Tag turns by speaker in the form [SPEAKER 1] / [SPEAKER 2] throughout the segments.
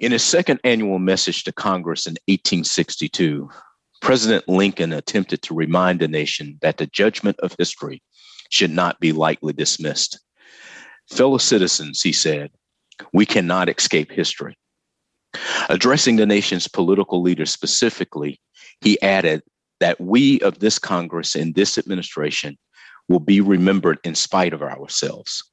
[SPEAKER 1] In his second annual message to Congress in 1862, President Lincoln attempted to remind the nation that the judgment of history should not be lightly dismissed. Fellow citizens, he said, we cannot escape history. Addressing the nation's political leaders specifically, he added that we of this Congress and this administration will be remembered in spite of ourselves.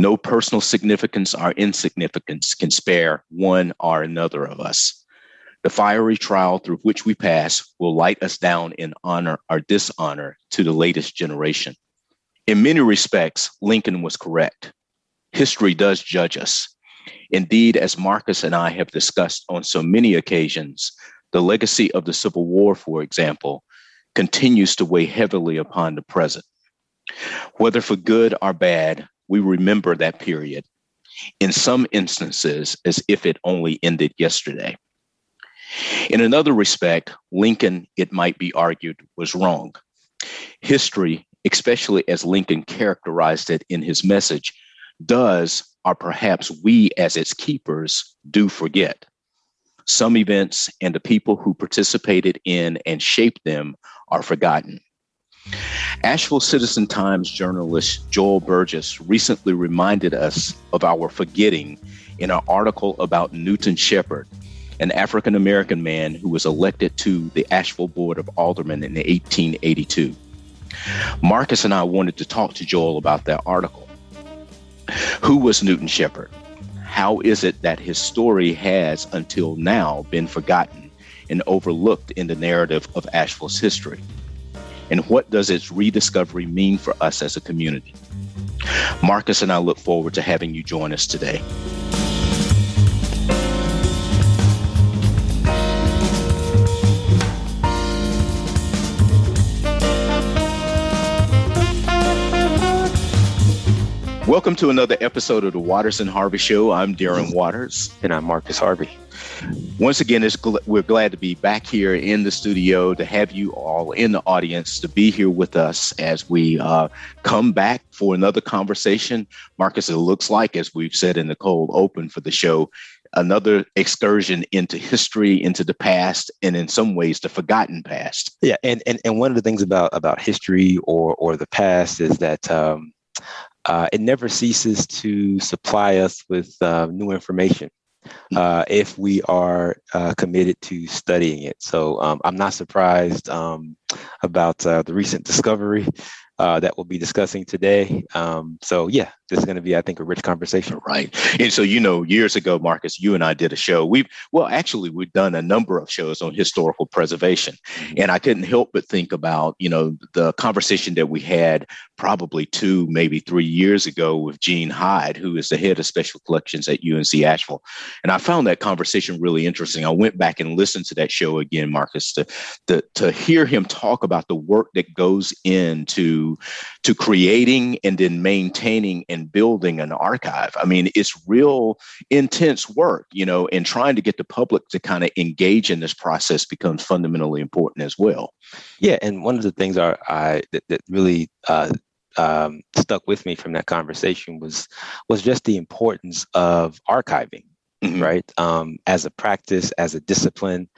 [SPEAKER 1] No personal significance or insignificance can spare one or another of us. The fiery trial through which we pass will light us down in honor or dishonor to the latest generation. In many respects, Lincoln was correct. History does judge us. Indeed, as Marcus and I have discussed on so many occasions, the legacy of the Civil War, for example, continues to weigh heavily upon the present. Whether for good or bad, we remember that period, in some instances, as if it only ended yesterday. In another respect, Lincoln, it might be argued, was wrong. History, especially as Lincoln characterized it in his message, does, or perhaps we as its keepers, do forget. Some events and the people who participated in and shaped them are forgotten. Asheville Citizen Times journalist Joel Burgess recently reminded us of our forgetting in an article about Newton Shepard, an African American man who was elected to the Asheville Board of Aldermen in 1882. Marcus and I wanted to talk to Joel about that article. Who was Newton Shepard? How is it that his story has until now been forgotten and overlooked in the narrative of Asheville's history? And what does its rediscovery mean for us as a community? Marcus and I look forward to having you join us today. Welcome to another episode of the Waters and Harvey Show. I'm Darin Waters.
[SPEAKER 2] And I'm Marcus Harvey.
[SPEAKER 1] Once again, gl- we're glad to be back here in the studio to have you all in the audience to be here with us as we uh, come back for another conversation. Marcus, it looks like, as we've said in the cold open for the show, another excursion into history, into the past, and in some ways the forgotten past.
[SPEAKER 2] Yeah, and and, and one of the things about about history or or the past is that um, uh, it never ceases to supply us with uh, new information. Uh, if we are uh, committed to studying it. So um, I'm not surprised um, about uh, the recent discovery uh, that we'll be discussing today. Um, so yeah, this is going to be, I think, a rich conversation.
[SPEAKER 1] Right. And so, you know, years ago, Marcus, you and I did a show. We've, well, actually, we've done a number of shows on historical preservation. Mm-hmm. And I couldn't help but think about, you know, the conversation that we had probably two, maybe three years ago with Gene Hyde, who is the head of special collections at UNC Asheville. And I found that conversation really interesting. I went back and listened to that show again, Marcus, to, to, to hear him talk about the work that goes into to creating and then maintaining and and building an archive. I mean, it's real intense work, you know, and trying to get the public to kind of engage in this process becomes fundamentally important as well.
[SPEAKER 2] Yeah, and one of the things I, I that, that really uh, um, stuck with me from that conversation was was just the importance of archiving mm-hmm. right? Um, as a practice, as a discipline,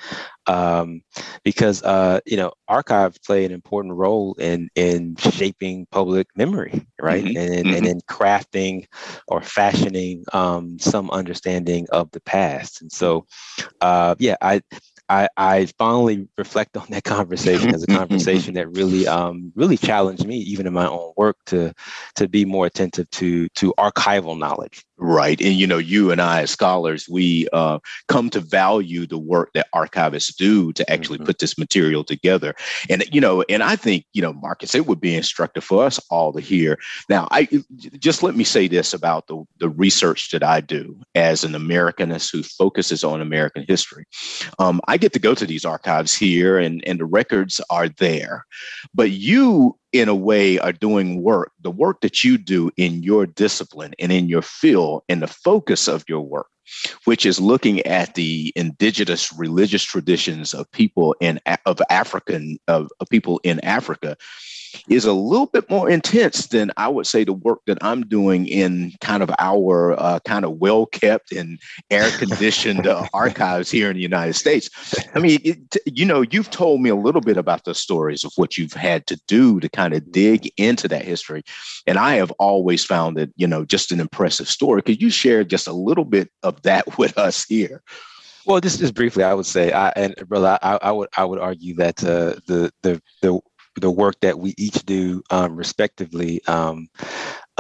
[SPEAKER 2] um, because uh, you know archives play an important role in in shaping public memory, right, mm-hmm. and mm-hmm. and in crafting or fashioning um, some understanding of the past. And so, uh, yeah, I I, I fondly reflect on that conversation as a conversation that really um, really challenged me even in my own work to to be more attentive to to archival knowledge
[SPEAKER 1] Right. And, you know, you and I, as scholars, we uh, come to value the work that archivists do to actually mm-hmm. put this material together. And, you know, and I think, you know, Marcus, it would be instructive for us all to hear. Now, I just let me say this about the, the research that I do as an Americanist who focuses on American history. Um, I get to go to these archives here and, and the records are there. But you in a way are doing work the work that you do in your discipline and in your field and the focus of your work which is looking at the indigenous religious traditions of people in of african of, of people in africa is a little bit more intense than I would say the work that I'm doing in kind of our uh, kind of well kept and air conditioned uh, archives here in the United States. I mean, it, you know, you've told me a little bit about the stories of what you've had to do to kind of dig into that history. And I have always found it, you know, just an impressive story. Could you share just a little bit of that with us here?
[SPEAKER 2] Well, just just briefly, I would say, I, and brother, I, I would I would argue that uh, the the the the work that we each do um, respectively um,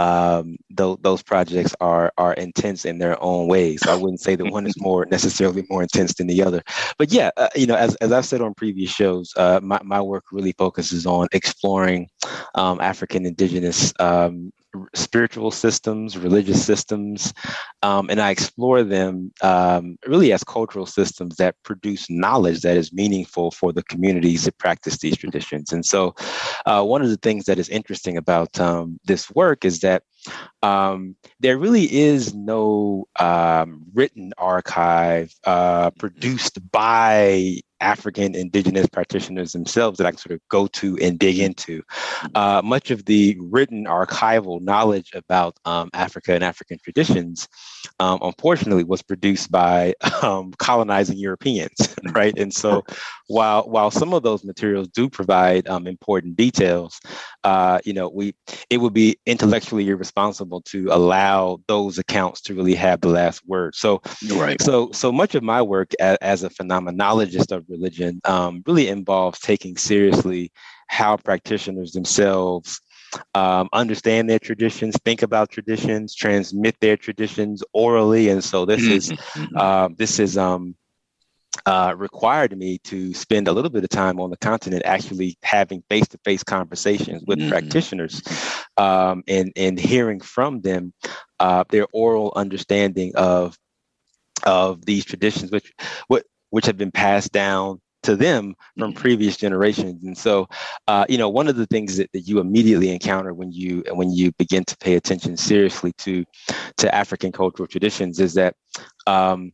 [SPEAKER 2] um, th- those projects are are intense in their own ways. So I wouldn't say that one is more necessarily more intense than the other. But yeah, uh, you know, as, as I've said on previous shows, uh, my, my work really focuses on exploring um, African indigenous um, spiritual systems, religious systems, um, and I explore them um, really as cultural systems that produce knowledge that is meaningful for the communities that practice these traditions. And so, uh, one of the things that is interesting about um, this work is that um, there really is no um, written archive uh, produced by African indigenous practitioners themselves that I can sort of go to and dig into. Uh, much of the written archival knowledge about um, Africa and African traditions, um, unfortunately, was produced by um, colonizing Europeans, right? And so, while while some of those materials do provide um, important details, uh, you know, we it would be intellectually irresponsible to allow those accounts to really have the last word. So, right. So, so much of my work as, as a phenomenologist of religion um, really involves taking seriously how practitioners themselves um, understand their traditions, think about traditions, transmit their traditions orally, and so this is uh, this is um, uh, required me to spend a little bit of time on the continent actually having face-to-face conversations with mm. practitioners um, and, and hearing from them uh, their oral understanding of of these traditions which what which have been passed down to them from mm-hmm. previous generations and so uh, you know one of the things that, that you immediately encounter when you when you begin to pay attention seriously to to african cultural traditions is that um,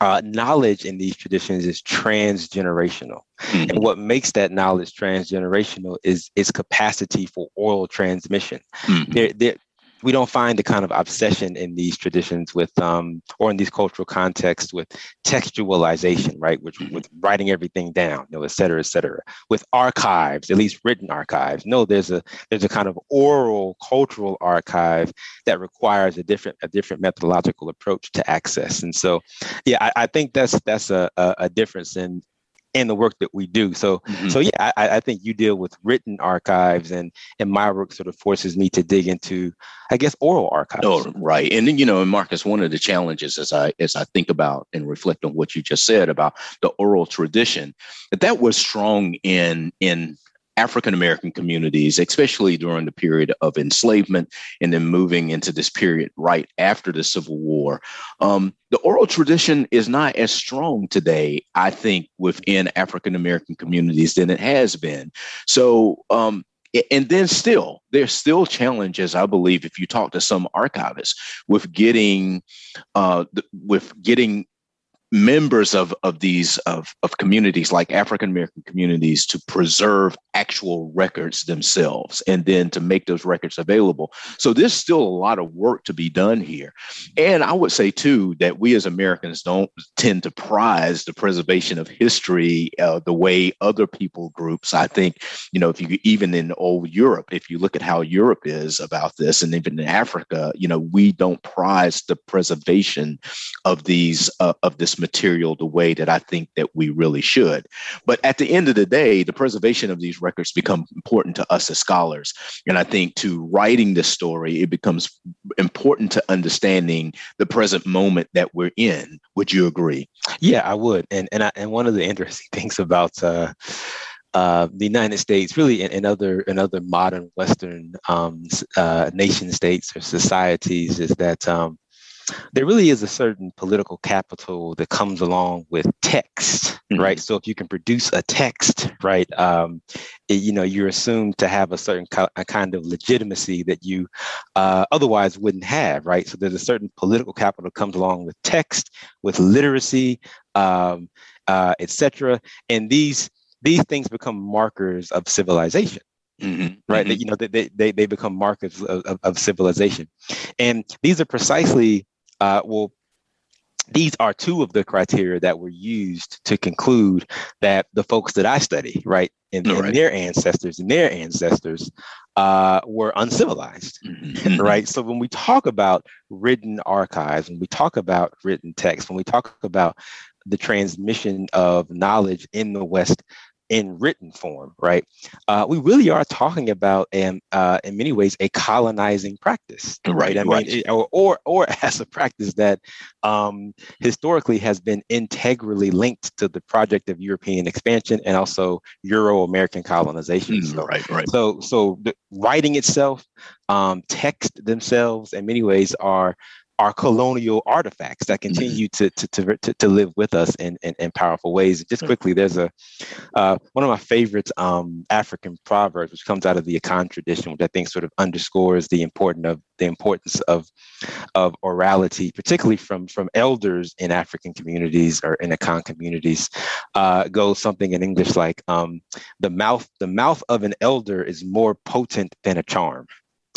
[SPEAKER 2] uh, knowledge in these traditions is transgenerational. Mm-hmm. And what makes that knowledge transgenerational is its capacity for oral transmission. Mm-hmm. There, there, we don't find the kind of obsession in these traditions with um, or in these cultural contexts with textualization right which with writing everything down you know et cetera et cetera. With archives at least written archives no there's a there's a kind of oral cultural archive that requires a different a different methodological approach to access. And so yeah i, I think that's that's a, a, a difference in and the work that we do. So, mm-hmm. so yeah, I, I, think you deal with written archives, and and my work sort of forces me to dig into, I guess, oral archives.
[SPEAKER 1] Oh, right. And you know, and Marcus, one of the challenges as I as I think about and reflect on what you just said about the oral tradition, that that was strong in in African American communities, especially during the period of enslavement and then moving into this period right after the Civil War. Um, the oral tradition is not as strong today, I think, within African American communities than it has been. So, um, and then still, there's still challenges, I believe, if you talk to some archivists with getting, uh, with getting members of, of these of, of communities like african american communities to preserve actual records themselves and then to make those records available. So there's still a lot of work to be done here. And i would say too that we as americans don't tend to prize the preservation of history uh, the way other people groups i think you know if you even in old europe if you look at how europe is about this and even in africa you know we don't prize the preservation of these uh, of this material the way that I think that we really should. But at the end of the day, the preservation of these records become important to us as scholars. And I think to writing this story, it becomes important to understanding the present moment that we're in. Would you agree?
[SPEAKER 2] Yeah, I would. And and I, and one of the interesting things about uh, uh, the United States, really, and, other and other modern Western um, uh, nation states or societies, is that um, there really is a certain political capital that comes along with text, mm-hmm. right? So if you can produce a text, right, um, it, you know, you're assumed to have a certain co- a kind of legitimacy that you uh, otherwise wouldn't have, right? So there's a certain political capital that comes along with text, with literacy, um, uh, etc. And these these things become markers of civilization mm-hmm. right? Mm-hmm. They, you know, they, they, they become markers of, of, of civilization. And these are precisely, uh, well, these are two of the criteria that were used to conclude that the folks that I study, right, and, right. and their ancestors and their ancestors uh, were uncivilized, mm-hmm. right? So when we talk about written archives, when we talk about written text, when we talk about the transmission of knowledge in the West in written form, right? Uh, we really are talking about, and uh, in many ways, a colonizing practice, right? right I mean. It, or, or, or as a practice that um, historically has been integrally linked to the project of European expansion and also Euro-American colonization. Mm,
[SPEAKER 1] so, right, right.
[SPEAKER 2] So, so the writing itself, um, text themselves, in many ways, are are colonial artifacts that mm-hmm. continue to, to, to, to, live with us in, in, in powerful ways. Just hmm. quickly, there's a uh, one of my favorite um, African proverbs, which comes out of the Akan tradition, which I think sort of underscores the important of the importance of of orality, particularly from from elders in African communities or in Akan communities. Uh, goes something in English like um, the mouth the mouth of an elder is more potent than a charm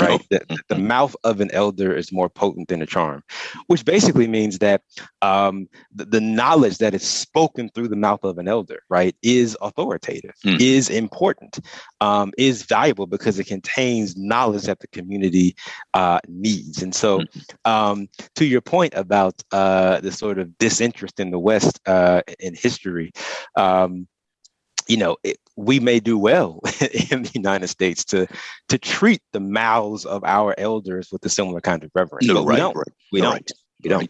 [SPEAKER 2] right? The, the, mouth of an elder is more potent than a charm, which basically means that um, the, the, knowledge that is spoken through the mouth of an elder, right, is authoritative, mm. is important, um, is valuable because it contains knowledge that the community uh, needs. And so, mm. um, to your point about uh, the sort of disinterest in the West uh, in history, um, you know, it, we may do well in the United States to to treat the mouths of our elders with a similar kind of reverence.
[SPEAKER 1] No, right,
[SPEAKER 2] we don't.
[SPEAKER 1] Right,
[SPEAKER 2] we don't.
[SPEAKER 1] Right, we don't.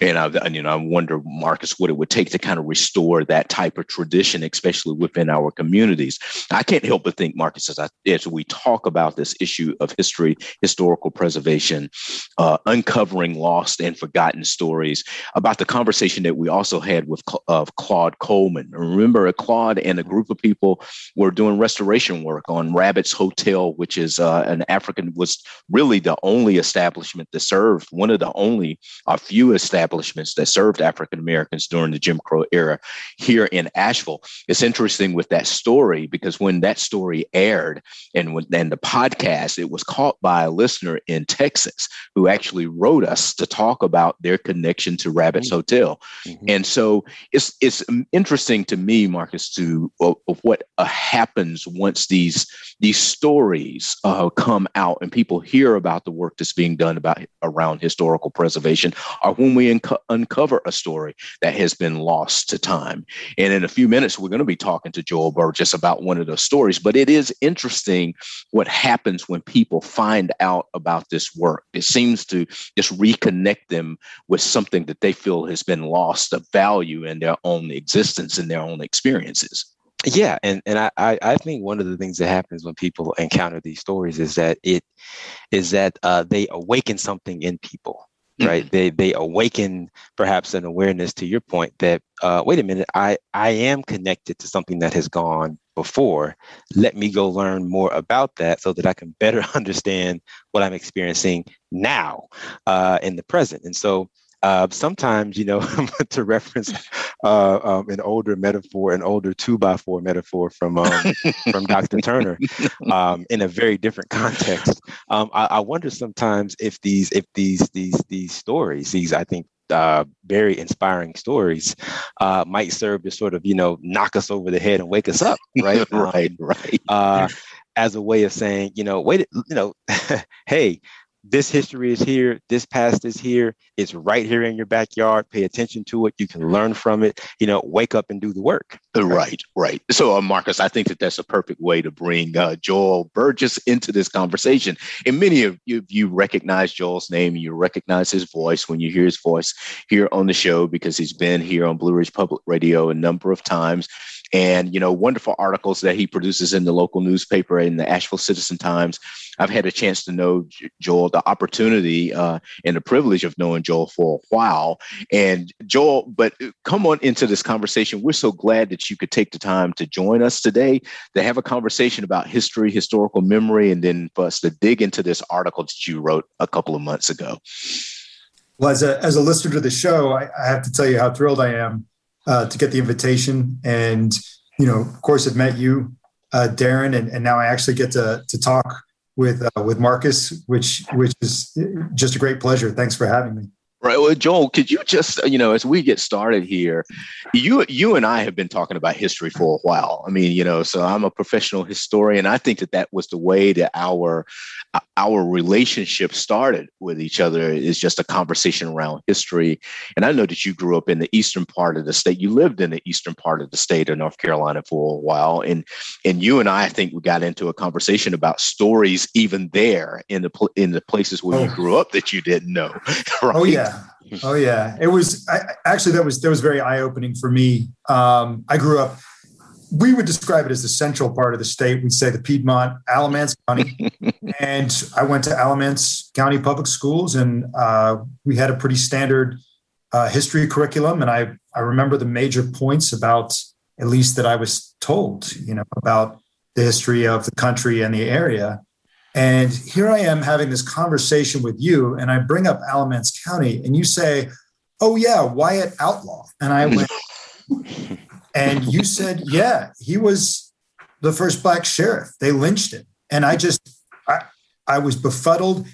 [SPEAKER 1] And I, and, you know, I wonder, Marcus, what it would take to kind of restore that type of tradition, especially within our communities. I can't help but think, Marcus, as, I, as we talk about this issue of history, historical preservation, uh, uncovering lost and forgotten stories, about the conversation that we also had with of Claude Coleman. Remember, Claude and a group of people were doing restoration work on Rabbit's Hotel, which is uh, an African was really the only establishment that served one of the only a few establishments that served African Americans during the Jim Crow era here in Asheville. It's interesting with that story because when that story aired and when and the podcast, it was caught by a listener in Texas who actually wrote us to talk about their connection to Rabbit's mm-hmm. Hotel. Mm-hmm. And so it's it's interesting to me, Marcus, to of, of what uh, happens once these these stories uh, come out and people hear about the work that's being done about around historical preservation or when we unco- uncover a story that has been lost to time. And in a few minutes, we're going to be talking to Joel Burgess about one of those stories. But it is interesting what happens when people find out about this work. It seems to just reconnect them with something that they feel has been lost of value in their own existence and their own experiences.
[SPEAKER 2] Yeah, and and I I think one of the things that happens when people encounter these stories is that it is that uh, they awaken something in people right? Mm-hmm. they they awaken perhaps an awareness to your point that uh, wait a minute i i am connected to something that has gone before. Let me go learn more about that so that i can better understand what i'm experiencing now uh, in the present. And so uh, sometimes, you know, to reference uh, um, an older metaphor, an older two by four metaphor from um, from Dr. Turner, um, in a very different context. Um, I, I, wonder sometimes if these if these these these stories, these I think uh, very inspiring stories, uh, might serve to sort of you know knock us over the head and wake us up, right?
[SPEAKER 1] right, right. Uh,
[SPEAKER 2] as a way of saying, you know, wait, you know, hey, this history is here, this past is here, it's right here in your backyard. Pay attention to it. You can learn from it. You know, wake up and do the work.
[SPEAKER 1] Right, right. So, uh, Marcus, I think that that's a perfect way to bring uh, Joel Burgess into this conversation. And many of you, you recognize Joel's name, you recognize his voice when you hear his voice here on the show because he's been here on Blue Ridge Public Radio a number of times and you know wonderful articles that he produces in the local newspaper in the Asheville Citizen Times. I've had a chance to know Joel, the opportunity uh, and the privilege of knowing Joel for a while. And Joel, but come on into this conversation. We're so glad that you could take the time to join us today to have a conversation about history, historical memory, and then for us to dig into this article that you wrote a couple of months ago.
[SPEAKER 3] Well, as a, as a listener to the show, I, I have to tell you how thrilled I am uh, to get the invitation. And, you know, of course, I've met you uh, Darin, and, and now I actually get to to talk with uh, with Marcus, which which is just a great pleasure. Thanks for having me.
[SPEAKER 1] Right. Well, Joel, could you just, you know, as we get started here, you you and I have been talking about history for a while. I mean, you know, so I'm a professional historian. I think that that was the way that our our relationship started with each other is just a conversation around history. And I know that you grew up in the eastern part of the state. You lived in the eastern part of the state of North Carolina for a while, and and you and I, I think we got into a conversation about stories even there in the in the places where oh. you grew up that you didn't know.
[SPEAKER 3] Oh, right? Oh yeah. Oh yeah, it was I, actually that was that was very eye opening for me. Um, I grew up. We would describe it as the central part of the state. We'd say the Piedmont, Alamance County, and I went to Alamance County Public Schools, and uh, we had a pretty standard uh, history curriculum. And I I remember the major points about at least that I was told, you know, about the history of the country and the area. And here I am having this conversation with you, and I bring up Alamance County, and you say, Oh, yeah, Wyatt Outlaw. And I went, and you said, Yeah, he was the first black sheriff. They lynched him. And I just, I, I was befuddled,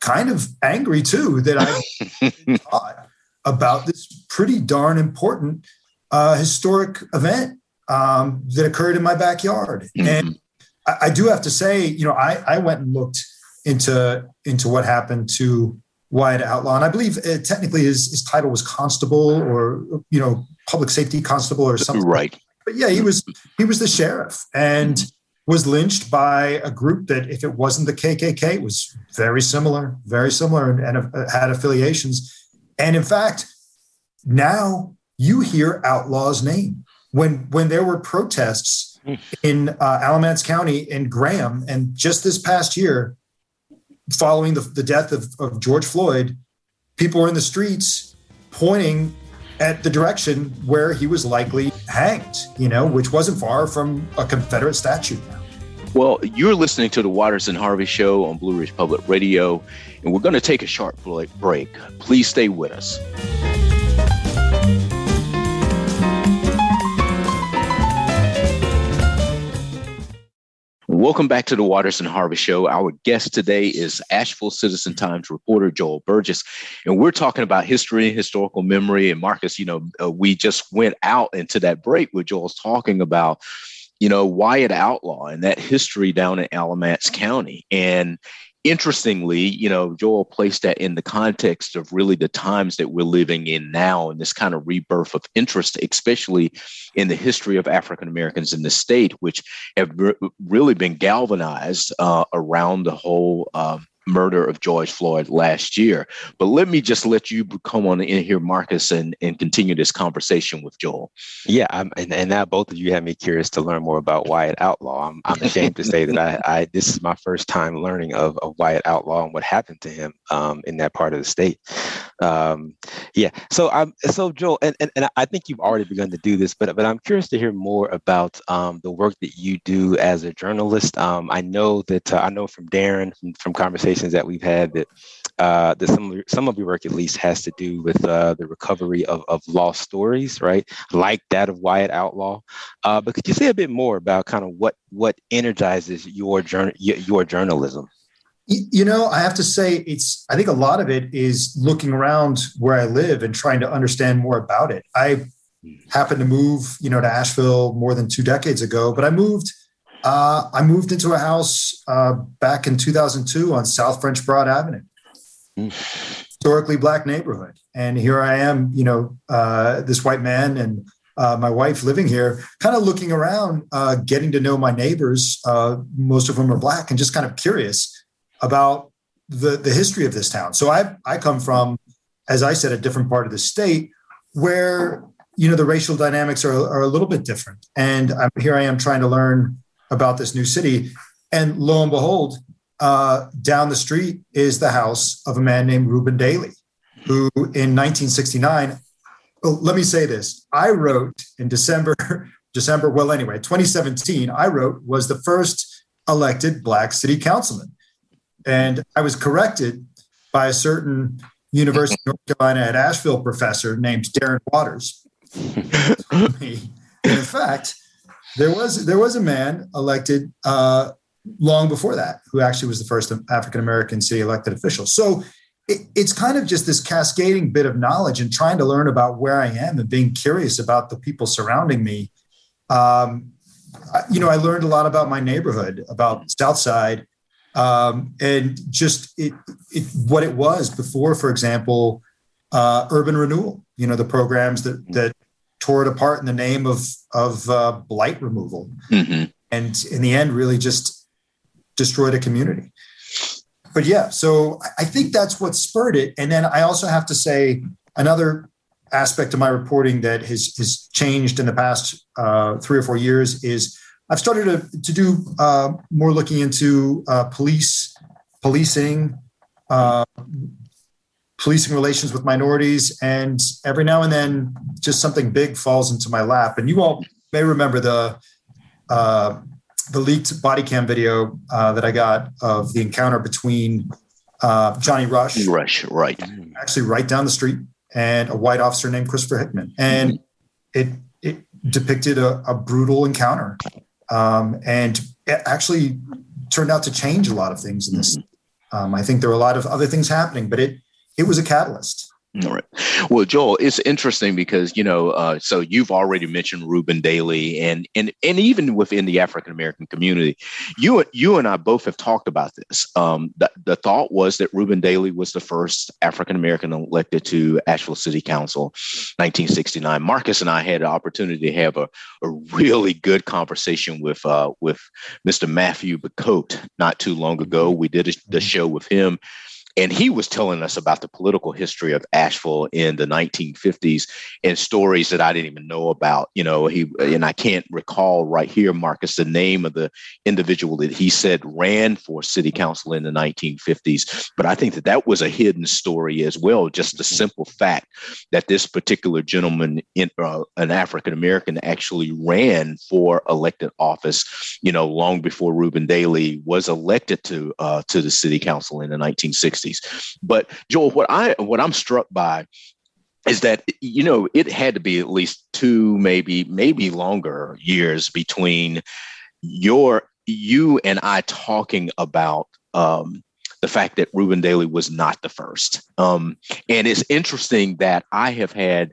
[SPEAKER 3] kind of angry too, that I thought about this pretty darn important uh, historic event um, that occurred in my backyard. Mm-hmm. And I, I do have to say, you know, I, I went and looked into into what happened to Wyatt Outlaw, and I believe it, uh, technically his his title was constable or you know public safety constable or something.
[SPEAKER 1] Right.
[SPEAKER 3] But yeah, he was he was the sheriff and was lynched by a group that, if it wasn't the KKK, was very similar, very similar, and, and uh, had affiliations. And in fact, now you hear Outlaw's name when when there were protests in uh, Alamance County in Graham. And just this past year, following the, the death of, of George Floyd, people were in the streets pointing at the direction where he was likely hanged, you know, which wasn't far from a Confederate statue
[SPEAKER 1] Well, you're listening to the Waters and Harvey Show on Blue Ridge Public Radio, and we're going to take a short break. Please stay with us. Welcome back to the Waters and Harvey Show. Our guest today is Asheville Citizen Times reporter Joel Burgess, and we're talking about history, and historical memory. And Marcus, you know, uh, we just went out into that break where Joel's talking about, you know, Wyatt Outlaw and that history down in Alamance County. And interestingly, you know, Joel placed that in the context of really the times that we're living in now and this kind of rebirth of interest, especially in the history of African Americans in the state, which have re- really been galvanized uh, around the whole um, murder of George Floyd last year. But let me just let you come on in here, Marcus, and, and continue this conversation with Joel.
[SPEAKER 2] Yeah, I'm, and, and now both of you have me curious to learn more about Wyatt Outlaw. I'm, I'm ashamed to say that I, I, this is my first time learning of, of Wyatt Outlaw and what happened to him um, in that part of the state. Um, yeah, so I'm so Joel, and, and, and I think you've already begun to do this, but but I'm curious to hear more about um, the work that you do as a journalist. Um, I know that uh, I know from Darin from, from conversations conversations that we've had that uh, that some of your, some of your work at least has to do with uh, the recovery of, of lost stories, right? Like that of Wyatt Outlaw. Uh, but could you say a bit more about kind of what what energizes your journal your journalism?
[SPEAKER 3] You know, I have to say, it's. I think a lot of it is looking around where I live and trying to understand more about it. I happened to move, you know, to Asheville more than two decades ago, but I moved uh, I moved into a house uh, back in 2002 on South French Broad Avenue, mm. historically black neighborhood. And here I am, you know, uh, this white man and uh, my wife living here, kind of looking around, uh, getting to know my neighbors. Uh, most of them are black, and just kind of curious about the the history of this town. So I I come from, as I said, a different part of the state where you know the racial dynamics are, are a little bit different. And I'm, here I am trying to learn about this new city. And lo and behold, uh, down the street is the house of a man named Reuben Daly, who in 1969, well, let me say this I wrote in December, December, well, anyway, 2017, I wrote was the first elected Black city councilman. And I was corrected by a certain University of North Carolina at Asheville professor named Darin Waters. in fact, there was there was a man elected uh, long before that who actually was the first African American city elected official. So it, it's kind of just this cascading bit of knowledge and trying to learn about where I am and being curious about the people surrounding me. Um, you know, I learned a lot about my neighborhood, about Southside, um, and just it, it, what it was before, for example, uh, urban renewal. You know, the programs that that tore it apart in the name of of uh, blight removal, mm-hmm. and in the end, really just destroyed a community. But yeah, so I think that's what spurred it. And then I also have to say another aspect of my reporting that has has changed in the past uh, three or four years is I've started to, to do uh, more looking into uh, police policing. Policing relations with minorities and every now and then just something big falls into my lap and you all may remember the uh, the leaked body cam video uh, that I got of the encounter between uh, Johnny Rush,
[SPEAKER 1] Rush, right,
[SPEAKER 3] actually right down the street, and a white officer named Christopher Hickman, and it it depicted a, a brutal encounter, um, and it actually turned out to change a lot of things in this. Mm-hmm. Um, I think there were a lot of other things happening, but it it was a catalyst.
[SPEAKER 1] All right. Well, Joel, it's interesting because you know, uh, so you've already mentioned Reuben Daly, and and and even within the African American community, you you and I both have talked about this. Um, the, the thought was that Reuben Daly was the first African American elected to Asheville City Council, 1969. Marcus and I had an opportunity to have a, a really good conversation with uh, with Mr. Matthew Bacoate not too long ago. We did a, the show with him and he was telling us about the political history of Asheville in the 1950s and stories that I didn't even know about. You know, he and I can't recall right here, Marcus, the name of the individual that he said ran for city council in the 1950s. But I think that that was a hidden story as well. Just the simple fact that this particular gentleman, in, uh, an African American, actually ran for elected office. You know, long before Reuben Daly was elected to uh, to the city council in the 1960s. 60s. But Joel, what I what I'm struck by is that you know it had to be at least two, maybe maybe longer years between your you and I talking about um, the fact that Reuben Daly was not the first. Um, and it's interesting that I have had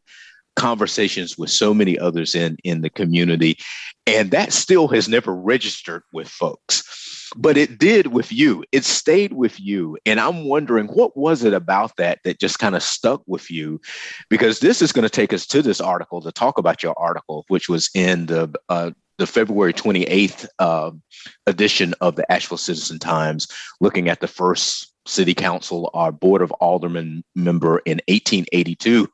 [SPEAKER 1] conversations with so many others in in the community, and that still has never registered with folks but it did with you. It stayed with you. And I'm wondering what was it about that that just kind of stuck with you? Because this is going to take us to this article to talk about your article, which was in the uh, the February 28th uh, edition of the Asheville Citizen Times, looking at the first city council or board of aldermen member in 1882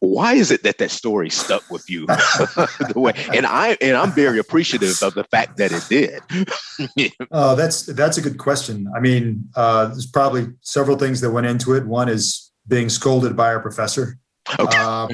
[SPEAKER 1] why is it that that story stuck with you the way and i and i'm very appreciative of the fact that it
[SPEAKER 3] did. Oh that's that's a good question. I mean uh, there's probably several things that went into it. One is being scolded by our professor. Okay. Um,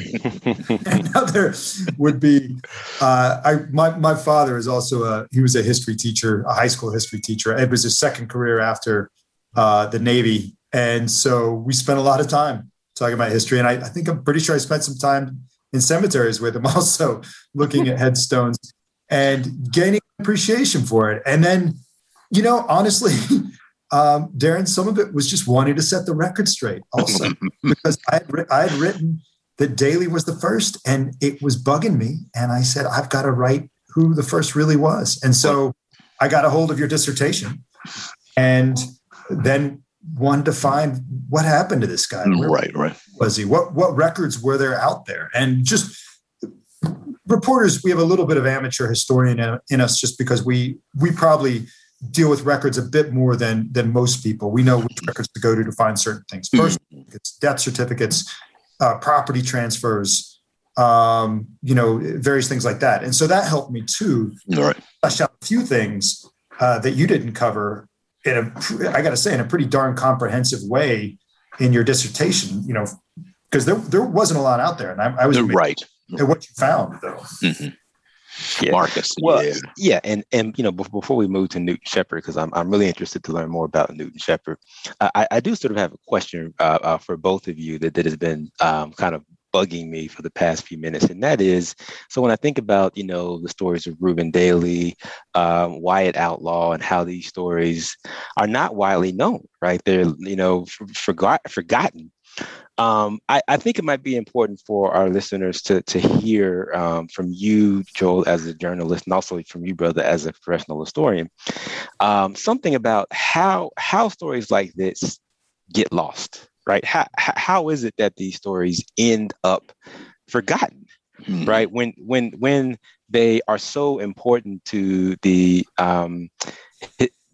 [SPEAKER 3] another would be uh, I my my father is also a he was a history teacher, a high school history teacher. It was his second career after uh, the Navy, and so we spent a lot of time talking about history. And I, I, think I'm pretty sure I spent some time in cemeteries with him also looking at headstones and gaining appreciation for it. And then, you know, honestly, um, Darin, some of it was just wanting to set the record straight also because I had, I had written that Daly was the first and it was bugging me. And I said, I've got to write who the first really was. And so I got a hold of your dissertation and then wanted to find what happened to this guy.
[SPEAKER 1] Where right, right.
[SPEAKER 3] Was he? What what records were there out there? And just reporters, we have a little bit of amateur historian in, in us, just because we we probably deal with records a bit more than than most people. We know which records to go to to find certain things. First, mm-hmm. it's death certificates, uh, property transfers, um, you know, various things like that. And so that helped me too.
[SPEAKER 1] All right.
[SPEAKER 3] Flesh out a few things uh, that you didn't cover in a, I got to say, in a pretty darn comprehensive way in your dissertation, you know, because there, there wasn't a lot out there. And I, I was
[SPEAKER 1] right
[SPEAKER 3] at what you found, though.
[SPEAKER 1] Mm-hmm. Yeah. Marcus.
[SPEAKER 2] Well, yeah. yeah, and and you know, before we move to Newton Shepard, because I'm I'm really interested to learn more about Newton Shepard. I, I do sort of have a question uh, uh, for both of you that that has been um, kind of bugging me for the past few minutes, and that is so when I think about you know the stories of Reuben Daly, um, Wyatt Outlaw, and how these stories are not widely known, right? They're you know forgot forgotten. Um, I, I, think it might be important for our listeners to to hear um, from you, Joel, as a journalist, and also from you, brother, as a professional historian, um, something about how how stories like this get lost right? How, how is it that these stories end up forgotten, mm-hmm. right? When when when they are so important to the um,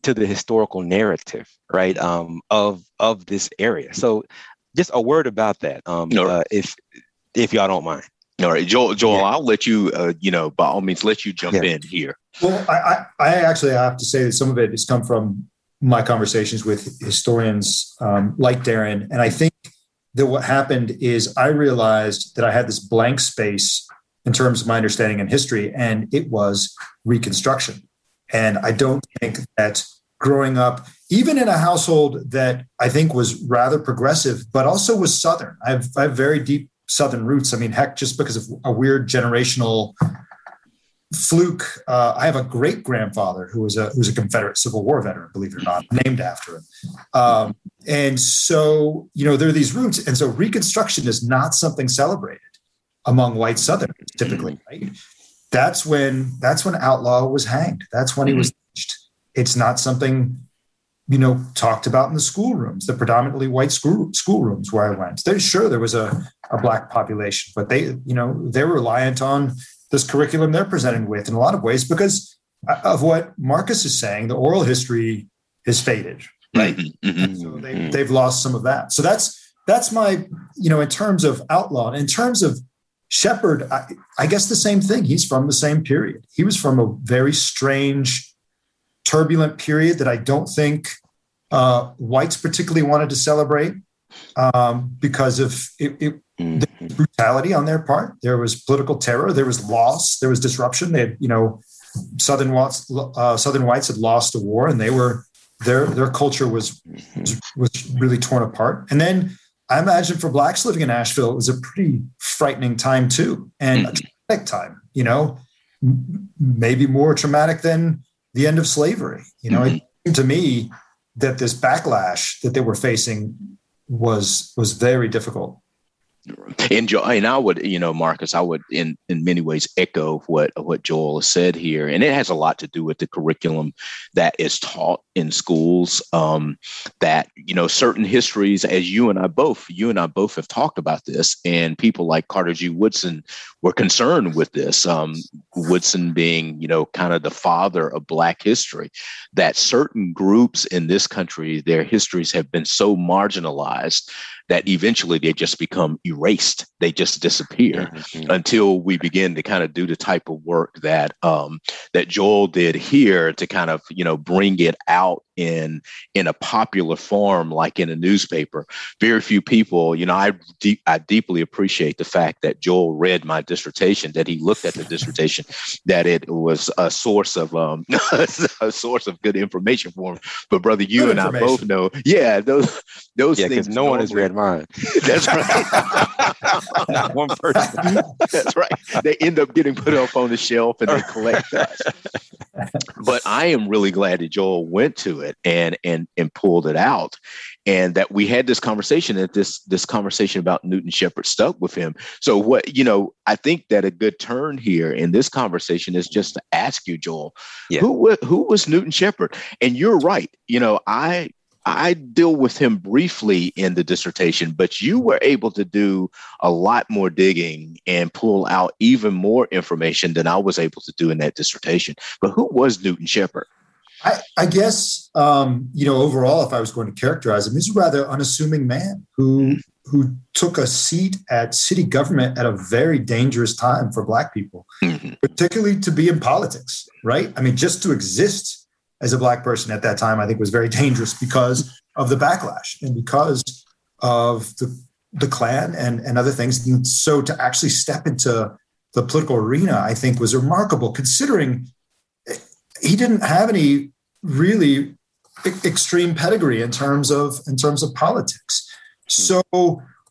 [SPEAKER 2] to the historical narrative, right? Um, of of this area. So, just a word about that, um, no. uh, if if y'all don't mind.
[SPEAKER 1] All right, Joel. Joel, yeah. I'll let you. Uh, you know, by all means, let you jump yeah. in here.
[SPEAKER 3] Well, I, I, I actually have to say that some of it has come from my conversations with historians um, like Darin, and I think that what happened is I realized that I had this blank space in terms of my understanding in history, and it was Reconstruction. And I don't think that growing up, even in a household that I think was rather progressive, but also was Southern, I have, I have very deep Southern roots. I mean, heck, just because of a weird generational fluke. Uh, I have a great grandfather who was a who was a Confederate Civil War veteran, believe it or not, named after him. Um, and so, you know, there are these roots, and so Reconstruction is not something celebrated among white Southerners typically, right? That's when that's when Outlaw was hanged. That's when he was. Lynched. It's not something you know talked about in the schoolrooms, the predominantly white school schoolrooms where I went. There's sure there was a, a black population, but they you know they're reliant on this curriculum they're presenting with in a lot of ways because of what Marcus is saying. The oral history is faded, right? Mm-hmm, mm-hmm, so they, mm-hmm. they've lost some of that. So that's that's my you know in terms of outlaw. In terms of Shepard, I, I guess the same thing. He's from the same period. He was from a very strange, turbulent period that I don't think uh, whites particularly wanted to celebrate um, because of it, it, mm-hmm. brutality on their part. There was political terror. There was loss. There was disruption. They had, you know, Southern whites, uh, Southern whites had lost a war, and they were their their culture was mm-hmm. was really torn apart. And then I imagine for blacks living in Asheville, it was a pretty frightening time too, and mm-hmm. a traumatic time. You know, maybe more traumatic than the end of slavery. You know, mm-hmm. it seemed to me that this backlash that they were facing was was very difficult.
[SPEAKER 1] And, and I would, you know, Marcus, I would in, in many ways echo what, what Joel has said here. And it has a lot to do with the curriculum that is taught in schools. Um, that, you know, certain histories, as you and I both, you and I both have talked about this, and people like Carter G. Woodson were concerned with this. Um, Woodson being, you know, kind of the father of Black history, that certain groups in this country, their histories have been so marginalized that eventually they just become erased. They just disappear mm-hmm. until we begin to kind of do the type of work that um, that Joel did here to kind of you know bring it out in in a popular form like in a newspaper very few people you know i deep, i deeply appreciate the fact that joel read my dissertation that he looked at the dissertation that it was a source of um a source of good information for him. But brother you good and i both know yeah those those yeah, things
[SPEAKER 2] no one has read mine.
[SPEAKER 1] That's right. Not one person. That's right. They end up getting put up on the shelf and they collect us. But i am really glad that joel went to it it and and and pulled it out and that we had this conversation that this this conversation about newton Shepard stuck with him. So what you know i think that a good turn here in this conversation is just to ask you joel yeah. who who was newton Shepard? and you're right. You know i I deal with him briefly in the dissertation, but you were able to do a lot more digging and pull out even more information than I was able to do in that dissertation. But who was Newton Shepard?
[SPEAKER 3] I, I guess um, you know overall, if I was going to characterize him, he's a rather unassuming man who who took a seat at city government at a very dangerous time for Black people, mm-hmm. particularly to be in politics. Right? I mean, just to exist as a Black person at that time, I think was very dangerous because of the backlash and because of the the Klan and and other things. And so to actually step into the political arena, I think, was remarkable considering he didn't have any really extreme pedigree in terms of in terms of politics. So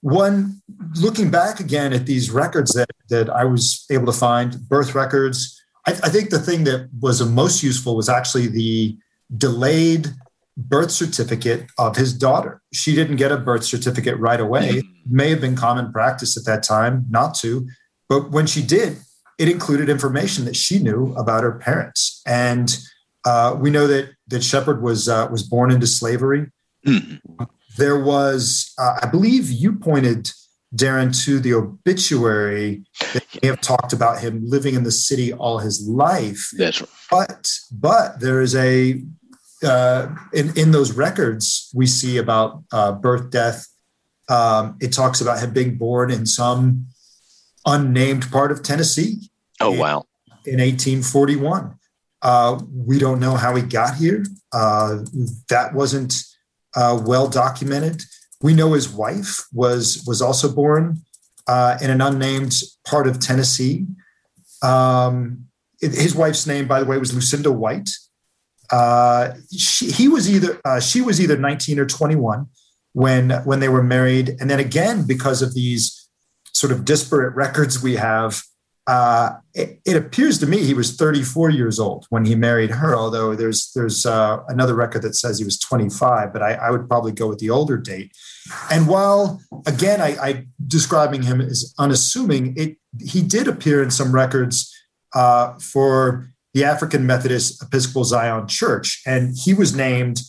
[SPEAKER 3] one looking back again at these records that that I was able to find, birth records. I, I think the thing that was the most useful was actually the delayed birth certificate of his daughter. She didn't get a birth certificate right away. It may have been common practice at that time not to, but when she did, it included information that she knew about her parents. And uh, we know that that Shepard was uh, was born into slavery. Mm-hmm. There was, uh, I believe, you pointed Darin to the obituary that may have talked about him living in the city all his life.
[SPEAKER 1] That's right.
[SPEAKER 3] But but there is a uh, in in those records we see about uh, birth, death. Um, it talks about him being born in some unnamed part of Tennessee.
[SPEAKER 1] Oh in, wow!
[SPEAKER 3] In 1841, uh, we don't know how he got here. Uh, that wasn't uh, well documented. We know his wife was was also born uh, in an unnamed part of Tennessee. Um, his wife's name, by the way, was Lucinda White. Uh, she, he was either uh, she was either 19 or 21 when when they were married, and then again because of these sort of disparate records we have, uh, it, it, appears to me he was 34 years old when he married her. Although there's there's uh, another record that says he was 25, but I, I, would probably go with the older date. And while again I, I describing him as unassuming, it he did appear in some records uh, for the African Methodist Episcopal Zion Church, and he was named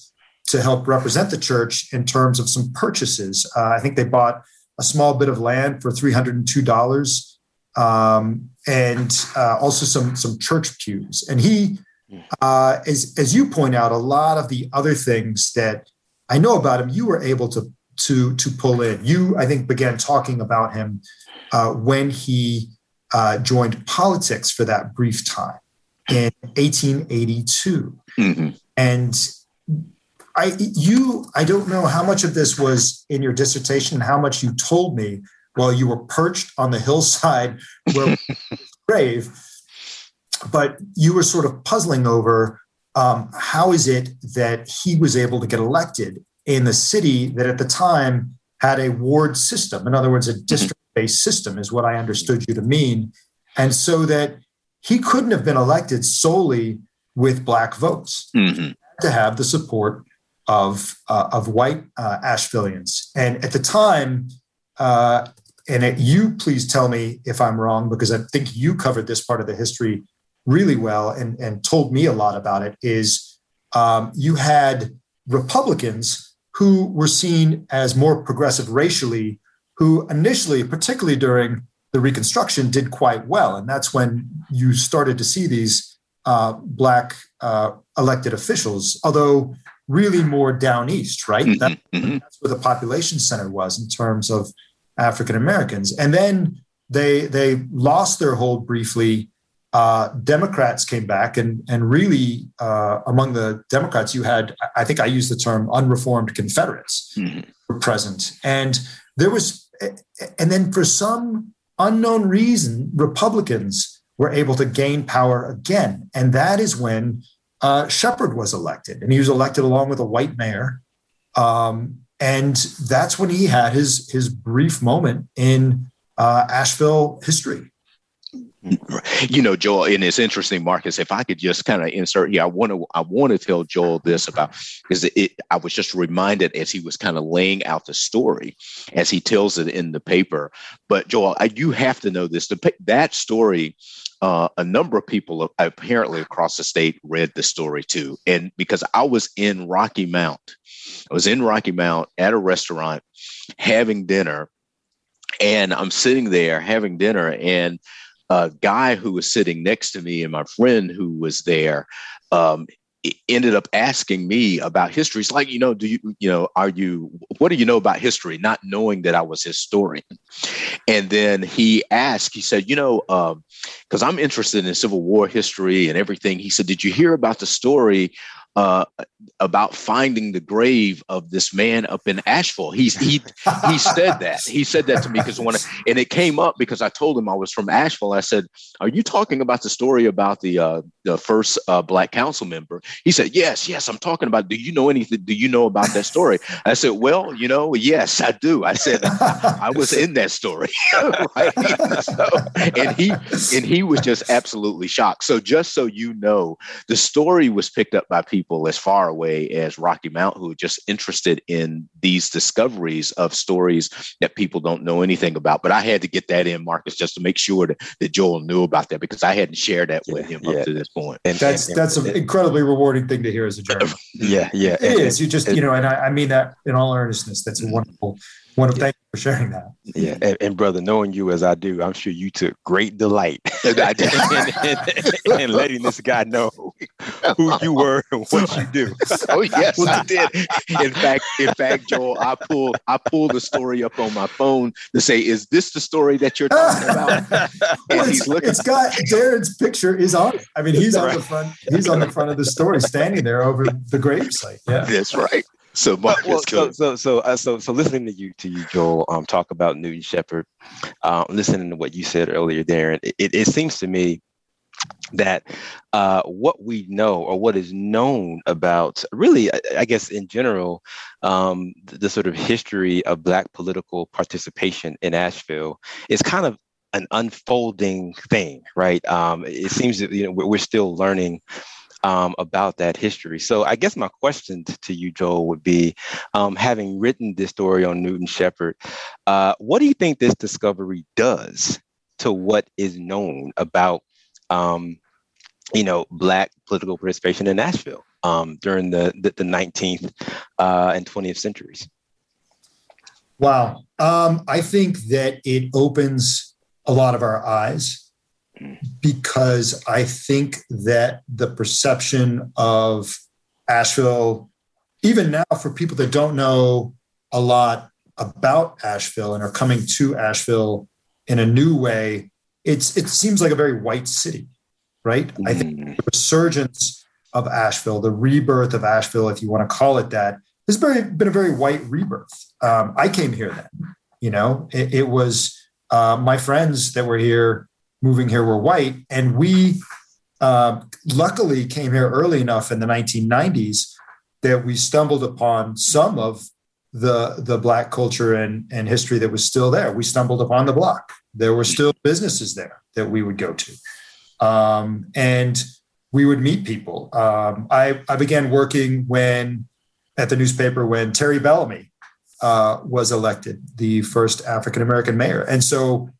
[SPEAKER 3] to help represent the church in terms of some purchases. Uh, I think they bought a small bit of land for three hundred and two dollars um, and uh, also some some church pews. And he, uh, as as you point out, a lot of the other things that I know about him, you were able to to to pull in. You, I think, began talking about him uh, when he uh, joined politics for that brief time in 1882, mm-hmm. and. I, you, I don't know how much of this was in your dissertation and how much you told me, while you were perched on the hillside where grave, but you were sort of puzzling over um, how is it that he was able to get elected in the city that at the time had a ward system. In other words, a mm-hmm. district-based system is what I understood you to mean, and so that he couldn't have been elected solely with black votes mm-hmm. to have the support of uh, of white uh, Ashevilleans. And at the time, uh, and you please tell me if I'm wrong, because I think you covered this part of the history really well and, and told me a lot about it, is um, you had Republicans who were seen as more progressive racially, who initially, particularly during the Reconstruction, did quite well. And that's when you started to see these uh, Black uh, elected officials, although really more down east, right? Mm-hmm. That, mm-hmm. that's where the population center was in terms of African Americans. And then they they lost their hold briefly. Uh, Democrats came back, and and really uh, among the Democrats, you had I think I used the term unreformed Confederates mm-hmm. were present, and there was, and then for some unknown reason, Republicans were able to gain power again, and that is when uh, Shepard was elected, and he was elected along with a white mayor. Um, and that's when he had his his brief moment in uh, Asheville history.
[SPEAKER 1] You know, Joel, and it's interesting, Marcus. If I could just kind of insert, yeah, I want to, I want to tell Joel this about because it. I was just reminded as he was kind of laying out the story, as he tells it in the paper. But Joel, I, you have to know this. The, that story uh, a number of people apparently across the state read the story too. And because I was in Rocky Mount, I was in Rocky Mount at a restaurant having dinner, and I'm sitting there having dinner, and a guy who was sitting next to me and my friend who was there um, ended up asking me about history. It's like, you know, do you, you know, are you, what do you know about history? Not knowing that I was historian. And then he asked, he said, you know, because um, I'm interested in Civil War history and everything. He said, did you hear about the story uh, about finding the grave of this man up in Asheville. He's he he said that he said that to me because when and it came up because I told him I was from Asheville. I said, "Are you talking about the story about the uh, the first uh, black council member?" He said, "Yes, yes, I'm talking about. Do you know anything? Do you know about that story?" I said, "Well, you know, yes, I do." I said, "I was in that story, right?" So, and he and he was just absolutely shocked. So just so you know, the story was picked up by people as far away as Rocky Mount who are just interested in these discoveries of stories that people don't know anything about. But I had to get that in, Marcus, just to make sure that, that Joel knew about that because I hadn't shared that with him yeah. up to this point.
[SPEAKER 3] And that's and, that's an incredibly rewarding thing to hear as a journalist.
[SPEAKER 2] yeah, yeah,
[SPEAKER 3] it and, is. You just you know, and I, I mean that in all earnestness. That's a mm-hmm. wonderful want to thank you for sharing that.
[SPEAKER 2] Yeah, and, and, brother, knowing you as I do, I'm sure you took great delight in, in, in, letting this guy know who you were and what you do.
[SPEAKER 1] oh yes, I did. In fact, in fact, Joel, I pulled I pulled the story up on my phone to say, "Is this the story that you're talking about?"
[SPEAKER 3] well, he's looking. It's got Darin's picture is on. It. I mean, he's on right. the front. He's on the front of the story, standing there over the gravesite. Yeah,
[SPEAKER 1] that's right. So, Mark,
[SPEAKER 2] well, so, so, so, uh, so, so, listening to you, to you, Joel, um, talk about Newton Shepard, uh, listening to what you said earlier, Darin, it, it seems to me that uh, what we know or what is known about really i, I guess in general um, the, the, sort of history of black political participation in asheville is kind of an unfolding thing right? Um, it seems that you know we're still learning um, about that history. So I guess my question to you, Joel, would be, um, having written this story on Newton Shepard, uh, what do you think this discovery does to what is known about, um, you know, Black political participation in Asheville um, during the, the, the 19th uh, and 20th centuries?
[SPEAKER 3] Wow. Um, I think that it opens a lot of our eyes because I think that the perception of Asheville, even now for people that don't know a lot about Asheville and are coming to Asheville in a new way, it's it seems like a very white city, right? Mm. I think mm. the resurgence of Asheville, the rebirth of Asheville, if you want to call it that, has very, been a very white rebirth. Um, I came here then, you know, it, it was uh, my friends that were here moving here were white. And we uh, luckily came here early enough in the 1990s that we stumbled upon some of the, the Black culture and, and history that was still there. We stumbled upon the block. There were still businesses there that we would go to. Um, and we would meet people. Um, I, I began working when at the newspaper when Terry Bellamy uh, was elected, the first African American mayor. And so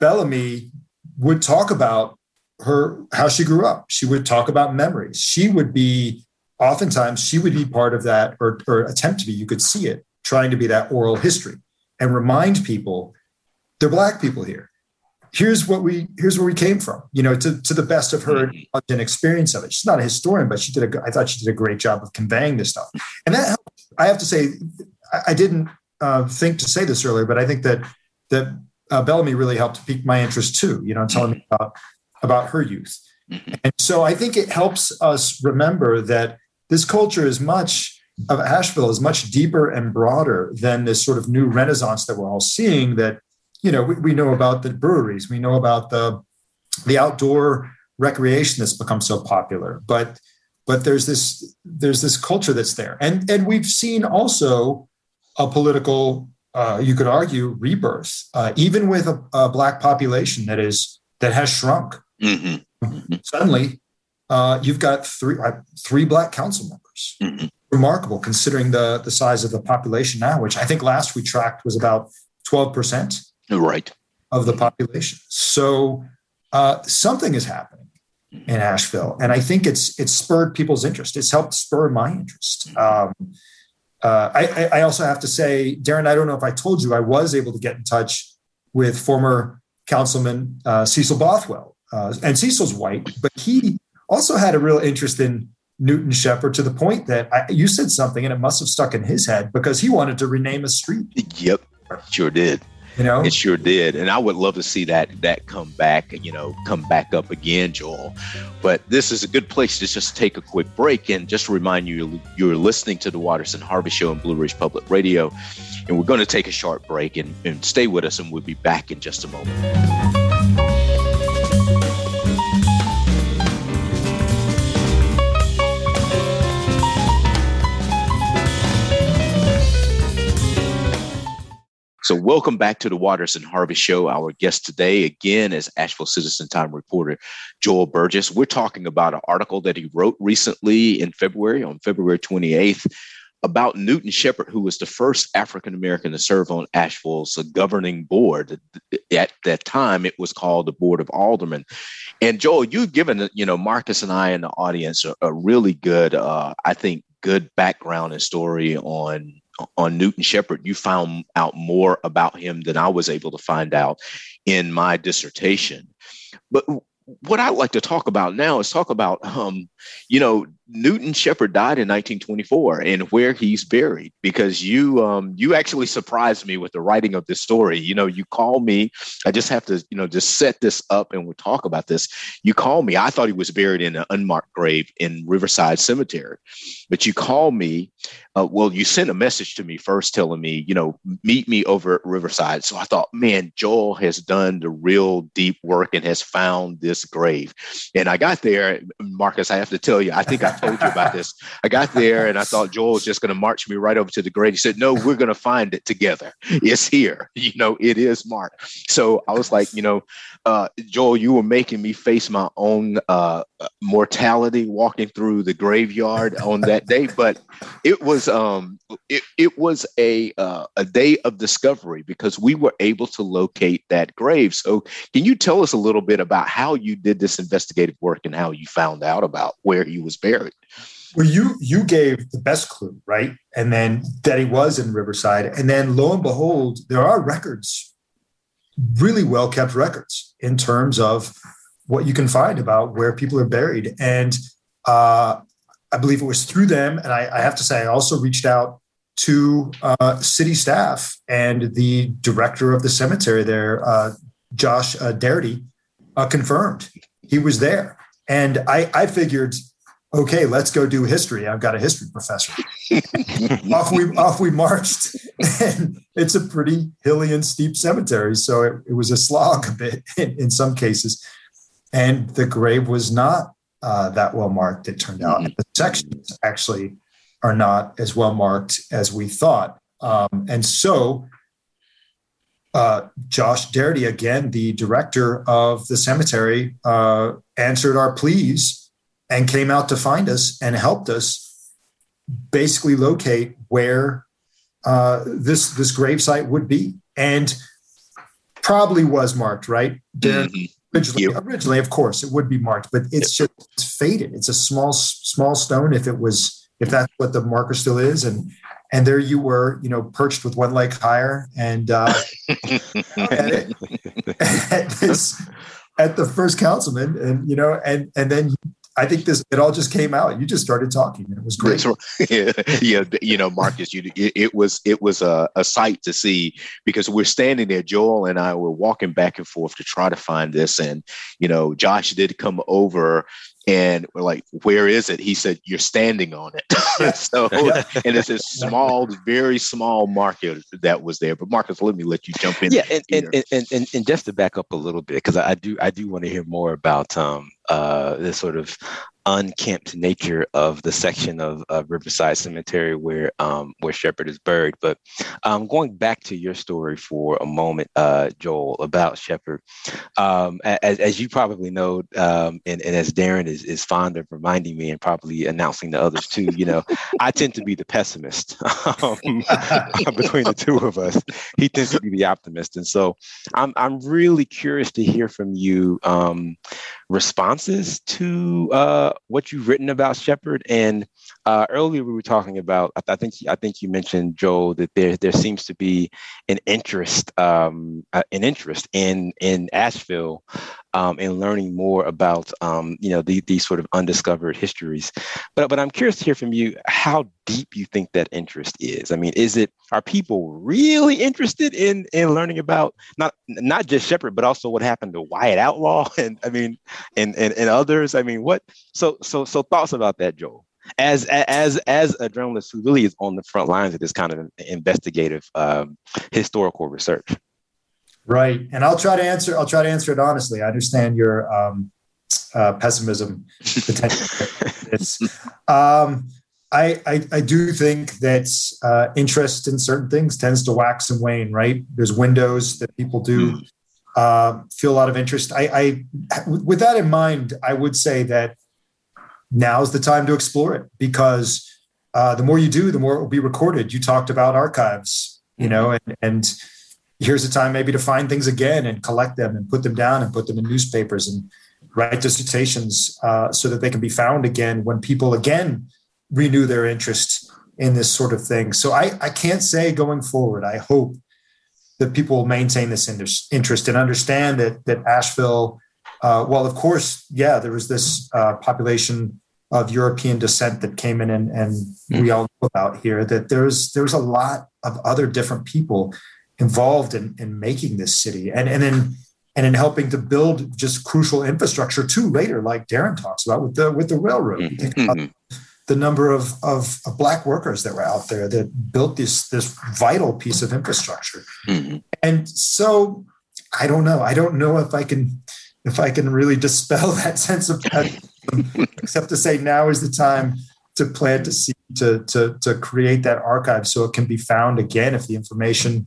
[SPEAKER 3] Bellamy would talk about her how she grew up. She would talk about memories. She would be oftentimes she would be part of that or, or attempt to be. You could see it trying to be that oral history and remind people they're black people here. Here's what we here's where we came from. You know, to, to the best of her mm-hmm. experience of it. She's not a historian, but she did a. I thought she did a great job of conveying this stuff. And that helped. I have to say, I, didn't uh, think to say this earlier, but I think that that uh, Bellamy really helped pique my interest too, you know, telling me about, about her youth. Mm-hmm. And so I think it helps us remember that this culture is much of Asheville is much deeper and broader than this sort of new renaissance that we're all seeing that, you know, we, we know about the breweries, we know about the, the outdoor recreation that's become so popular, but, but there's this, there's this culture that's there. And, and we've seen also a political uh, you could argue rebirth, uh, even with a, a, black population that is that has shrunk. Mm-hmm. Suddenly, uh, you've got three uh, three black council members. Mm-hmm. Remarkable, considering the the size of the population now, which I think last we tracked was about twelve percent.
[SPEAKER 1] Right.
[SPEAKER 3] Of the population. So uh, something is happening in Asheville, and I think it's it's spurred people's interest. It's helped spur my interest. Um, uh, I, I, also have to say, Darin, I don't know if I told you, I was able to get in touch with former Councilman uh, Cecil Bothwell. Uh, and Cecil's white, but he also had a real interest in Newton Shepard to the point that I, you said something and it must have stuck in his head because he wanted to rename a street.
[SPEAKER 1] Yep, sure did.
[SPEAKER 3] You know,
[SPEAKER 1] it sure did, and I would love to see that that come back. You know, come back up again, Joel. But this is a good place to just take a quick break and just remind you you're listening to the Waters and Harvey Show on Blue Ridge Public Radio, and we're going to take a short break and, and stay with us, and we'll be back in just a moment. So, welcome back to the Waters and Harvey Show. Our guest today, again, is Asheville Citizen Time reporter Joel Burgess. We're talking about an article that he wrote recently in February, on February 28th, about Newton Shepard, who was the first African American to serve on Asheville's governing board. At that time, it was called the Board of Aldermen. And Joel, you've given you know Marcus and I in the audience a, a really good, uh, I think, good background and story on on Newton Shepard, you found out more about him than I was able to find out in my dissertation. But what I'd like to talk about now is talk about, um, you know, Newton Shepard died in 1924 and where he's buried because you um, you actually surprised me with the writing of this story. You know, you call me. I just have to you know just set this up and we'll talk about this. You call me. I thought he was buried in an unmarked grave in Riverside Cemetery, but you call me. Uh, well, you sent a message to me first telling me, you know, meet me over at Riverside. So I thought, man, Joel has done the real deep work and has found this grave. And I got there, Marcus. I have to tell you, I think I told you about this. I got there and I thought Joel was just going to march me right over to the grave. He said, No, we're going to find it together. It's here. You know, it is Mark. So I was like, you know, uh, Joel, you were making me face my own uh, mortality walking through the graveyard on that day. But it was um, it, it was a uh, a day of discovery because we were able to locate that grave. So can you tell us a little bit about how you did this investigative work and how you found out about where he was buried?
[SPEAKER 3] Well, you you gave the best clue, right? And then that he was in Riverside, and then lo and behold, there are records, really well kept records in terms of what you can find about where people are buried. And uh, I believe it was through them, and I, I have to say, I also reached out to uh, city staff and the director of the cemetery there, uh, Josh uh, Darity, uh, confirmed he was there. And I, I figured okay, let's go do history. I've got a history professor. off we off we marched, and it's a pretty hilly and steep cemetery, so it, it was a slog a bit in, in, some cases. And the grave was not uh, that well marked. It turned out, mm-hmm. the sections actually are not as well marked as we thought, um, and so. Uh, Josh Darity, again, the director of the cemetery, uh, answered our pleas and came out to find us and helped us basically locate where uh, this this gravesite would be, and probably was marked right. Mm-hmm. Originally, yep. originally, of course, it would be marked, but it's yep. just it's faded. It's a small small stone. If it was, if that's what the marker still is, and and there you were, you know, perched with one leg higher, and uh, at, at this at the first councilman, and you know, and and then I think this it all just came out. You just started talking, and it was great.
[SPEAKER 1] yeah, yeah, you know, Marcus, you it, it was it was a, a sight to see because we're standing there. Joel and I were walking back and forth to try to find this, and you know, Josh did come over and we're like, where is it? He said, you're standing on it. so, and it's a small, very small market that was there. But Marcus, let me let you jump in.
[SPEAKER 2] Yeah, and and, and, and, and just to back up a little bit, because I do I do want to hear more about um, uh, this sort of unkempt nature of the section of, of Riverside Cemetery where um, where Shepard is buried. But um, going back to your story for a moment, uh, Joel, about Shepard, um, as, as, you probably know, um, and, and, as Darin is, is fond of reminding me and probably announcing to others too, you know, I tend to be the pessimist um, between the two of us. He tends to be the optimist, and so I'm I'm really curious to hear from you um, responses to uh, what you've written about Shepard and uh, earlier we were talking about. I, think I think you mentioned Joel that there there seems to be an interest um, uh, an interest in in Asheville um, in learning more about um, you know the, these sort of undiscovered histories. But but I'm curious to hear from you how deep you think that interest is. I mean, is it are people really interested in in learning about not not just Shepard but also what happened to Wyatt Outlaw and I mean and and, and others? I mean, what so so so thoughts about that, Joel? As as as a journalist who really is on the front lines of this kind of investigative um, historical research.
[SPEAKER 3] Right, and I'll try to answer. I'll try to answer it honestly. I understand your um, uh, pessimism. it's, um, I, I, I do think that uh, interest in certain things tends to wax and wane. Right, there's windows that people do mm. uh, feel a lot of interest. I, I, with that in mind, I would say that now's the time to explore it because uh, the more you do, the more it will be recorded. You talked about archives, you hmm. know, and, and here's a time maybe to find things again and collect them and put them down and put them in newspapers and write dissertations uh, so that they can be found again when people again renew their interest in this sort of thing. So I, I can't say going forward. I hope that people will maintain this interest and understand that that Asheville, uh, well, of course, yeah, there was this uh, population of European descent that came in, and, and mm. we all know about here. That there's there's a lot of other different people involved in, in making this city and, and then and in helping to build just crucial infrastructure too later, like Darin talks about with the with the railroad. Mm-hmm. the number of, of, of, black workers that were out there that built this this vital piece of infrastructure. Mm-hmm. And so I don't know. I don't know if I can if I can really dispel that sense of pessimism, except to say now is the time to plant a seed to, to, to create that archive so it can be found again if the information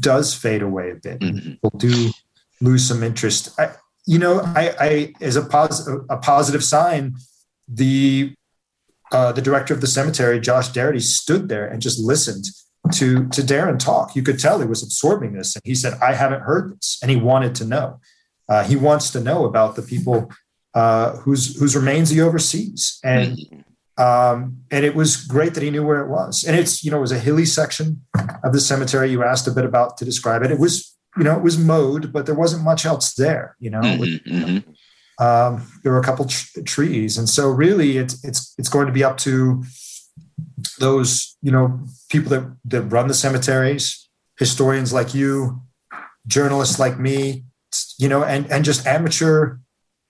[SPEAKER 3] does fade away a bit. Mm-hmm. People do lose some interest. I, you know, I, I as a, pos- a positive sign, the uh, the director of the cemetery, Josh Darity, stood there and just listened to to Darin talk. You could tell he was absorbing this, and he said, "I haven't heard this," and he wanted to know. Uh, he wants to know about the people uh, whose whose remains he oversees, and mm-hmm. Um, and it was great that he knew where it was. And it's, you know, it was a hilly section of the cemetery you asked a bit about to describe it. It was, you know, it was mowed, but there wasn't much else there, you know. Mm-hmm, mm-hmm. Um, there were a couple tr- trees. And so really it's, it's, it's going to be up to those, you know, people that, that run the cemeteries, historians like you, journalists like me, you know, and, and just amateur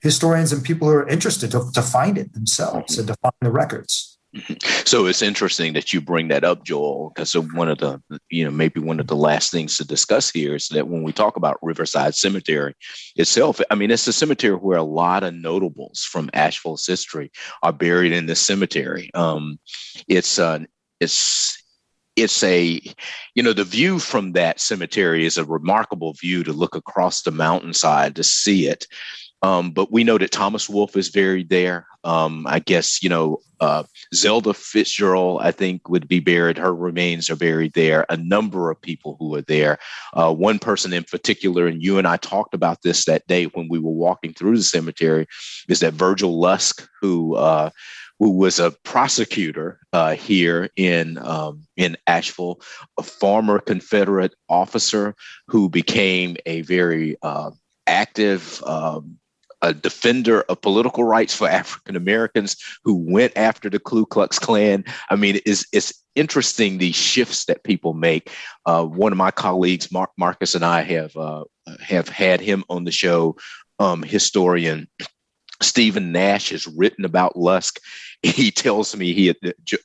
[SPEAKER 3] historians and people who are interested to, to find it themselves mm-hmm. and to find the records.
[SPEAKER 1] Mm-hmm. So it's interesting that you bring that up, Joel, because one of the, you know, maybe one of the last things to discuss here is that when we talk about Riverside Cemetery itself, I mean, it's a cemetery where a lot of notables from Asheville's history are buried in this cemetery. Um, it's uh, it's it's a you know the view from that cemetery is a remarkable view to look across the mountainside to see it um, but we know that Thomas Wolfe is buried there. Um, I guess, you know, uh, Zelda Fitzgerald, I think, would be buried. Her remains are buried there. A number of people who are there. Uh, one person in particular, and you and I talked about this that day when we were walking through the cemetery, is that Virgil Lusk, who uh, who was a prosecutor uh, here in um, in Asheville, a former Confederate officer who became a very uh, active um, a defender of political rights for African Americans who went after the Ku Klux Klan. I mean, it's, it's interesting the shifts that people make. Uh, one of my colleagues, Marcus, and I have uh, have had him on the show. Um, historian Steven Nash has written about Lusk. He tells me he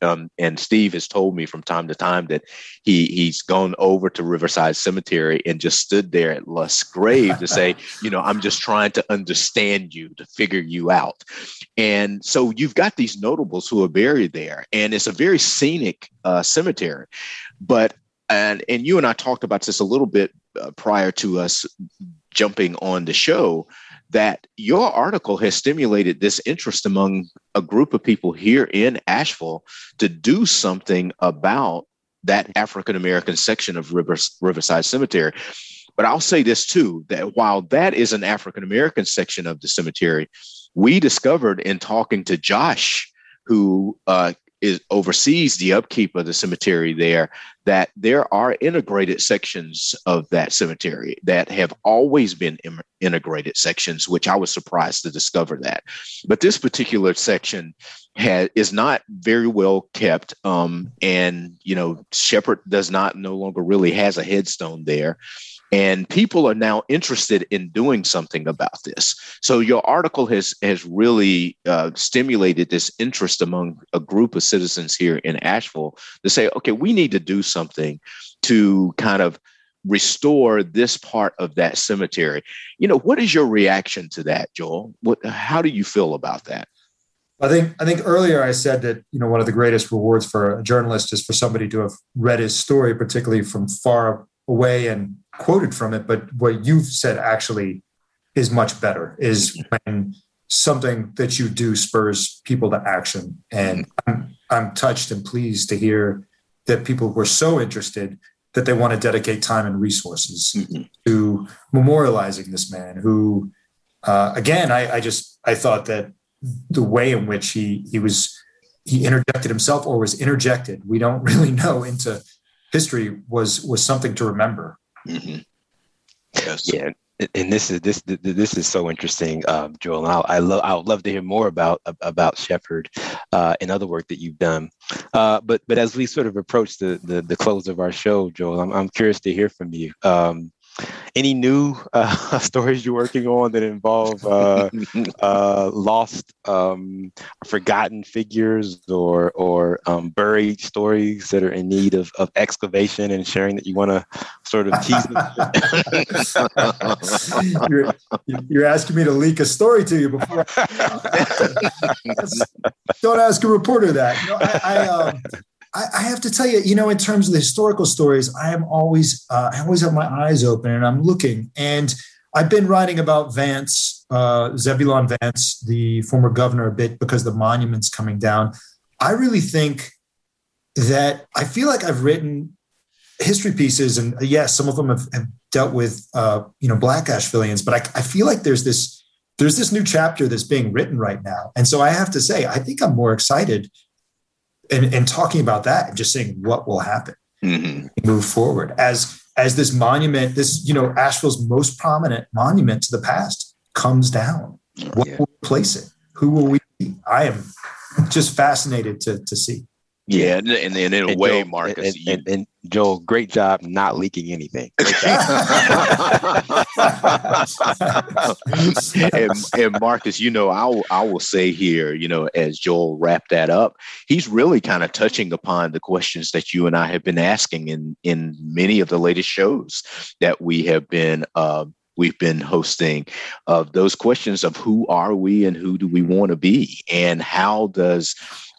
[SPEAKER 1] um, and Steve has told me from time to time that he he's gone over to Riverside Cemetery and just stood there at Lusk's grave to say, you know, I'm just trying to understand you, to figure you out. And so you've got these notables who are buried there, and it's a very scenic uh, cemetery. But and and you and I talked about this a little bit uh, prior to us jumping on the show that your article has stimulated this interest among a group of people here in Asheville to do something about that African American section of Rivers, Riverside Cemetery. But I'll say this too that while that is an African American section of the cemetery, we discovered in talking to Josh, who uh, is oversees the upkeep of the cemetery there that there are integrated sections of that cemetery that have always been Im- integrated sections which i was surprised to discover that. But this particular section is not very well kept um, and you know shepard does not no longer really has a headstone there and people are now interested in doing something about this. So your article has has really uh, stimulated this interest among a group of citizens here in asheville to say okay we need to do something to kind of restore this part of that cemetery. You know what is your reaction to that joel? What how do you feel about that?
[SPEAKER 3] I think I think earlier I said that you know one of the greatest rewards for a journalist is for somebody to have read his story, particularly from far away and quoted from it, but what you've said actually is much better is when something that you do spurs people to action. And I'm, I'm touched and pleased to hear that people were so interested that they want to dedicate time and resources mm-hmm. to memorializing this man who, uh, again, I, I just, I thought that the way in which he, he was, he interjected himself or was interjected, we don't really know into history was, was something to remember. Mm-hmm.
[SPEAKER 2] Yes. Yeah. And this is this this is so interesting, um, Joel. And I, love I would love to hear more about about Shepard uh, and other work that you've done. Uh, but but as we sort of approach the, the, the close of our show, Joel, I'm I'm curious to hear from you. Um, any new uh, stories you're working on that involve uh, uh, lost, um, forgotten figures or or um, buried stories that are in need of, of excavation and sharing that you want to sort of tease
[SPEAKER 3] you're, you're, asking me to leak a story to you before. don't ask a reporter that. You know, I, I um, I, I, have to tell you, you know, in terms of the historical stories, I am always, uh, I always have my eyes open and I'm looking. And I've been writing about Vance, uh, Zebulon Vance, the former governor, a bit because the monument's coming down. I really think that I feel like I've written history pieces, and uh, yes, some of them have, have dealt with, uh, you know, Black Ashevilleans, but I, I feel like there's this there's this new chapter that's being written right now, and so I have to say, I think I'm more excited and, and talking about that and just saying what will happen. Mm-hmm. move forward. As as this monument this you know asheville's most prominent monument to the past comes down. What yeah. will replace it? Who will we be? I am just fascinated to to see.
[SPEAKER 1] Yeah, and, and, and in a and way, Joel, Marcus,
[SPEAKER 2] and, and, and, Joel, great job not leaking anything.
[SPEAKER 1] and, and Marcus, you know, I will, I will say here, you know, as Joel wrapped that up, he's really kind of touching upon the questions that you and I have been asking in in many of the latest shows that we have been. Uh, we've been hosting of those questions of who are we and who do we want to be and how does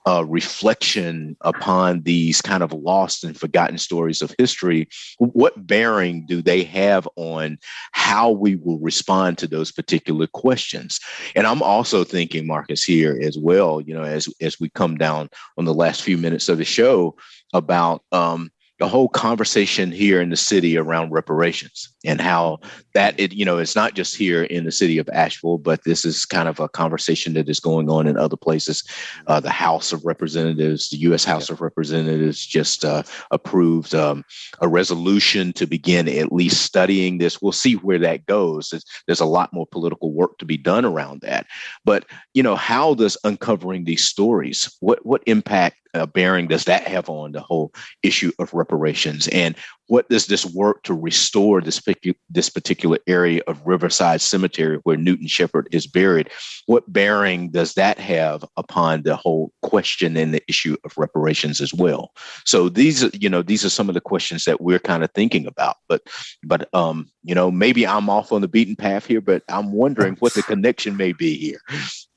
[SPEAKER 1] uh, reflection upon these kind of lost and forgotten stories of history, what bearing do they have on how we will respond to those particular questions? And I'm also thinking, Marcus, here as well, you know, as as we come down on the last few minutes of the show about um, the whole conversation here in the city around reparations and how that it you know it's not just here in the city of asheville but this is kind of a conversation that is going on in other places. Uh, the house of representatives the u.s house yeah. of representatives just uh, approved um, a resolution to begin at least studying this. We'll see where that goes. There's, there's a lot more political work to be done around that. But you know how does uncovering these stories what what impact uh, bearing does that have on the whole issue of reparations? And what does this work to restore this, this particular area of Riverside Cemetery where Newton Shepard is buried? What bearing does that have upon the whole question and the issue of reparations as well? So these, you know, these are some of the questions that we're kind of thinking about. But, but um, you know, maybe I'm off on the beaten path here, but I'm wondering what the connection may be here.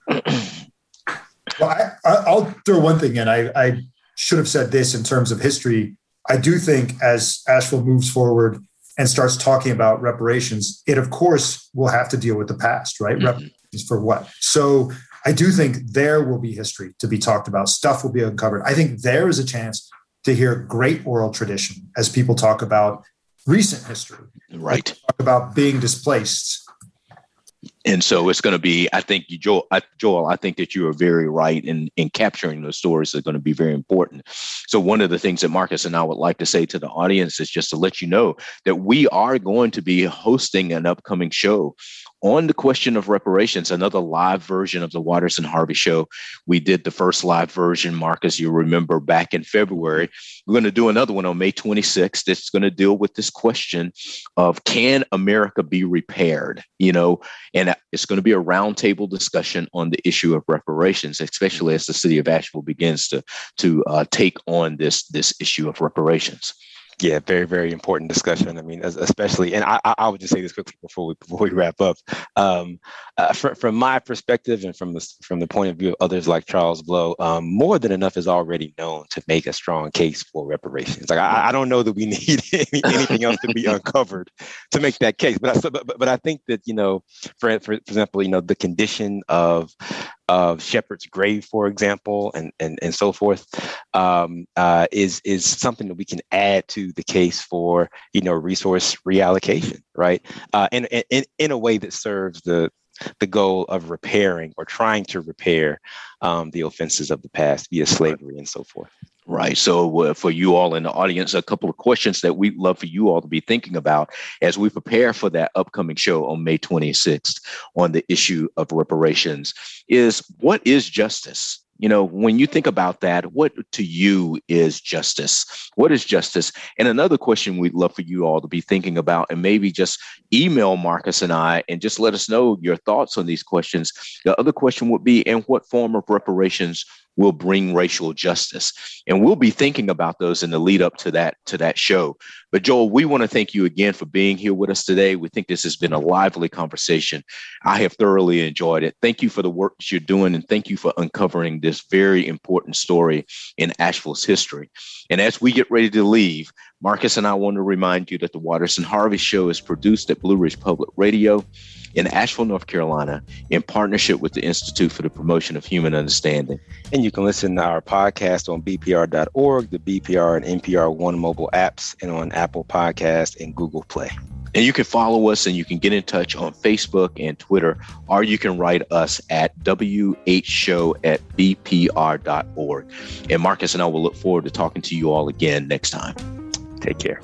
[SPEAKER 3] Well, I, will throw one thing in. I, I should have said this in terms of history. I do think as Asheville moves forward and starts talking about reparations, it of course will have to deal with the past, right? Mm-hmm. Reparations for what? So I do think there will be history to be talked about. Stuff will be uncovered. I think there is a chance to hear great oral tradition as people talk about recent history.
[SPEAKER 1] Right.
[SPEAKER 3] Talk about being displaced.
[SPEAKER 1] And so it's going to be i think you joel I, joel i think that you are very right in in capturing those stories are going to be very important. So one of the things that marcus and i would like to say to the audience is just to let you know that we are going to be hosting an upcoming show on the question of reparations, another live version of the Waters and Harvey show. We did the first live version, Marcus, you remember back in February. We're going to do another one on May 26th. that's going to deal with this question of can America be repaired? You know, and it's going to be a roundtable discussion on the issue of reparations, especially as the city of Asheville begins to to uh, take on this this issue of reparations.
[SPEAKER 2] Yeah, very, very important discussion. I mean, especially, and I, I would just say this quickly before we before we wrap up. Um, uh, from, from my perspective, and from the from the point of view of others like Charles Blow, um, more than enough is already known to make a strong case for reparations. Like, I, I don't know that we need any, anything else to be uncovered to make that case. But I, but, but I think that you know, for, for for example, you know, the condition of of Shepard's grave, for example, and and, and so forth, um, uh, is is something that we can add to the case for you know resource reallocation, right? Uh, in, in in a way that serves the the goal of repairing or trying to repair um, the offenses of the past via slavery and so forth.
[SPEAKER 1] Right. So, uh, for you all in the audience, a couple of questions that we'd love for you all to be thinking about as we prepare for that upcoming show on May 26th on the issue of reparations is what is justice? You know, when you think about that, what to you is justice? What is justice? And another question we'd love for you all to be thinking about, and maybe just email Marcus and I and just let us know your thoughts on these questions. The other question would be, in what form of reparations will bring racial justice. And we'll be thinking about those in the lead up to that to that show. But joel we want to thank you again for being here with us today. We think this has been a lively conversation. I have thoroughly enjoyed it. Thank you for the work that you're doing and thank you for uncovering this very important story in asheville's history. And as we get ready to leave marcus and i want to remind you that the waters and harvey show is produced at blue ridge public radio in Asheville, North Carolina, in partnership with the Institute for the Promotion of Human Understanding.
[SPEAKER 2] And you can listen to our podcast on bpr.org, the BPR and NPR One mobile apps, and on Apple Podcast and Google Play.
[SPEAKER 1] And you can follow us and you can get in touch on Facebook and Twitter, or you can write us at whshow at bpr.org. And Marcus and I will look forward to talking to you all again next time.
[SPEAKER 2] Take care.